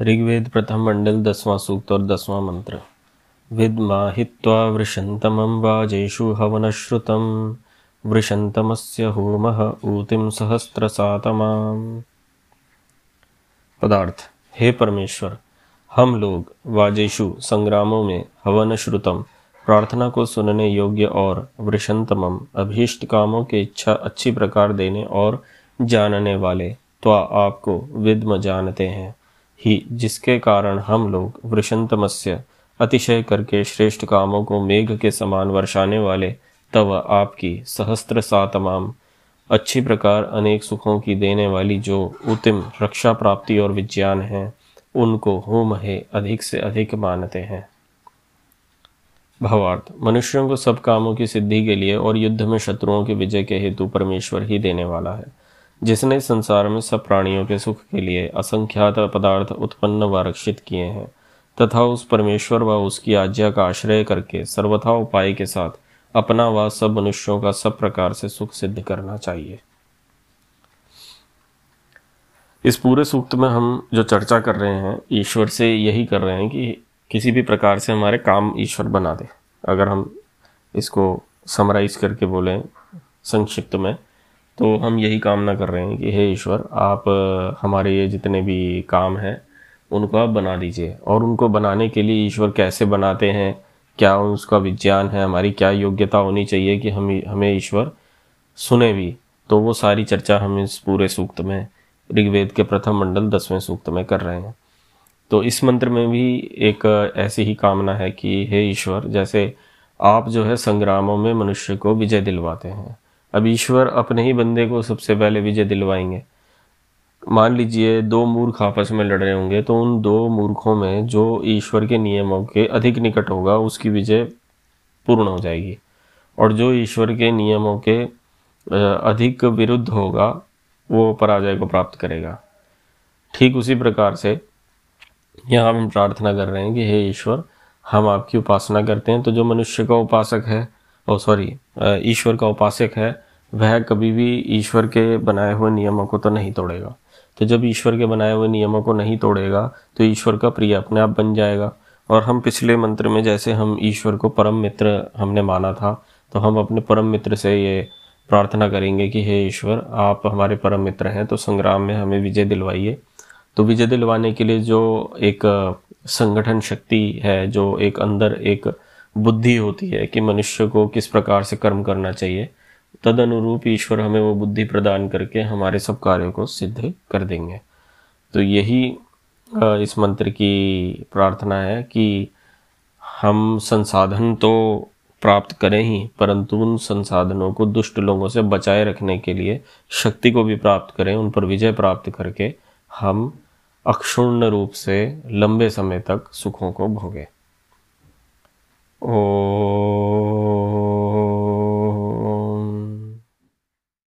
ऋग्वेद प्रथम मंडल दसवां सूक्त और दसवां मंत्र। विद्माहित्वा वृषन्तमं वाजेषु हवनश्रुतं वृषन्तमस्य होमः ऊतिम सहस्त्रसातमाम् पदार्थ, हे परमेश्वर, हम लोग वाजेशु संग्रामों में हवन श्रुतम प्रार्थना को सुनने योग्य और वृषंतमम अभीष्ट कामों की इच्छा अच्छी प्रकार देने और जानने वाले तो आपको विद्म जानते हैं। ही जिसके कारण हम लोग वृषंतमस्य अतिशय करके श्रेष्ठ कामों को मेघ के समान वर्षाने वाले तव आपकी सहस्त्र सा तमाम अच्छी प्रकार अनेक सुखों की देने वाली जो उतिम रक्षा प्राप्ति और विज्ञान है, उनको होम है अधिक से अधिक मानते हैं। भावार्थ, मनुष्यों को सब कामों की सिद्धि के लिए और युद्ध में शत्रुओं के विजय के हेतु परमेश्वर ही देने वाला है। जिसने संसार में सब प्राणियों के सुख के लिए असंख्यात पदार्थ उत्पन्न व रक्षित किए हैं, तथा उस परमेश्वर व उसकी आज्ञा का आश्रय करके सर्वथा उपाय के साथ अपना व सब मनुष्यों का सब प्रकार से सुख सिद्ध करना चाहिए। इस पूरे सूक्त में हम जो चर्चा कर रहे हैं, ईश्वर से यही कर रहे हैं कि किसी भी प्रकार से हमारे काम ईश्वर बना दे। अगर हम इसको समराइज करके बोलें संक्षिप्त में तो हम यही कामना कर रहे हैं कि, हे ईश्वर, आप हमारे ये जितने भी काम हैं, उनको आप बना दीजिए। और उनको बनाने के लिए ईश्वर कैसे बनाते हैं, क्या उसका विज्ञान है, हमारी क्या योग्यता होनी चाहिए कि हम, हमें ईश्वर सुने भी तो वो सारी चर्चा हम इस पूरे सूक्त में, ऋग्वेद के प्रथम मंडल दसवें सूक्त में कर रहे हैं। तो इस मंत्र में भी एक ऐसी ही कामना है कि, हे ईश्वर, जैसे आप जो है संग्रामों में मनुष्य को विजय दिलवाते हैं अब ईश्वर अपने ही बंदे को सबसे पहले विजय दिलवाएँगे। मान लीजिए दो मूर्ख आपस में लड़ रहे होंगे तो उन दो मूर्खों में जो ईश्वर के नियमों के अधिक निकट होगा, उसकी विजय पूर्ण हो जाएगी। और जो ईश्वर के नियमों के अधिक विरुद्ध होगा, वो पराजय को प्राप्त करेगा। ठीक उसी प्रकार से यहाँ हम प्रार्थना कर रहे हैं कि हे ईश्वर, हम आपकी उपासना करते हैं। तो जो मनुष्य का उपासक है, ओ, सॉरी ईश्वर का उपासक है वह कभी भी ईश्वर के बनाए हुए नियमों को तो नहीं तोड़ेगा। तो जब ईश्वर के बनाए हुए नियमों को नहीं तोड़ेगा तो ईश्वर का प्रिय अपने आप बन जाएगा। और हम पिछले मंत्र में जैसे हम ईश्वर को परम मित्र हमने माना था तो हम अपने परम मित्र से ये प्रार्थना करेंगे कि, हे ईश्वर, आप हमारे परम मित्र हैं तो संग्राम में हमें विजय दिलवाइए। तो विजय दिलवाने के लिए जो एक, संगठन शक्ति है, जो एक अंदर एक बुद्धि होती है कि मनुष्य को किस प्रकार से कर्म करना चाहिए तद अनुरूप ईश्वर हमें वो बुद्धि प्रदान करके हमारे सब कार्यों को सिद्ध कर देंगे। तो यही इस मंत्र की प्रार्थना है कि हम संसाधन तो प्राप्त करें ही, परंतु उन संसाधनों को दुष्ट लोगों से बचाए रखने के लिए शक्ति को भी प्राप्त करें, उन पर विजय प्राप्त करके हम अक्षुण्ण रूप से लंबे समय तक सुखों को भोगें। ओ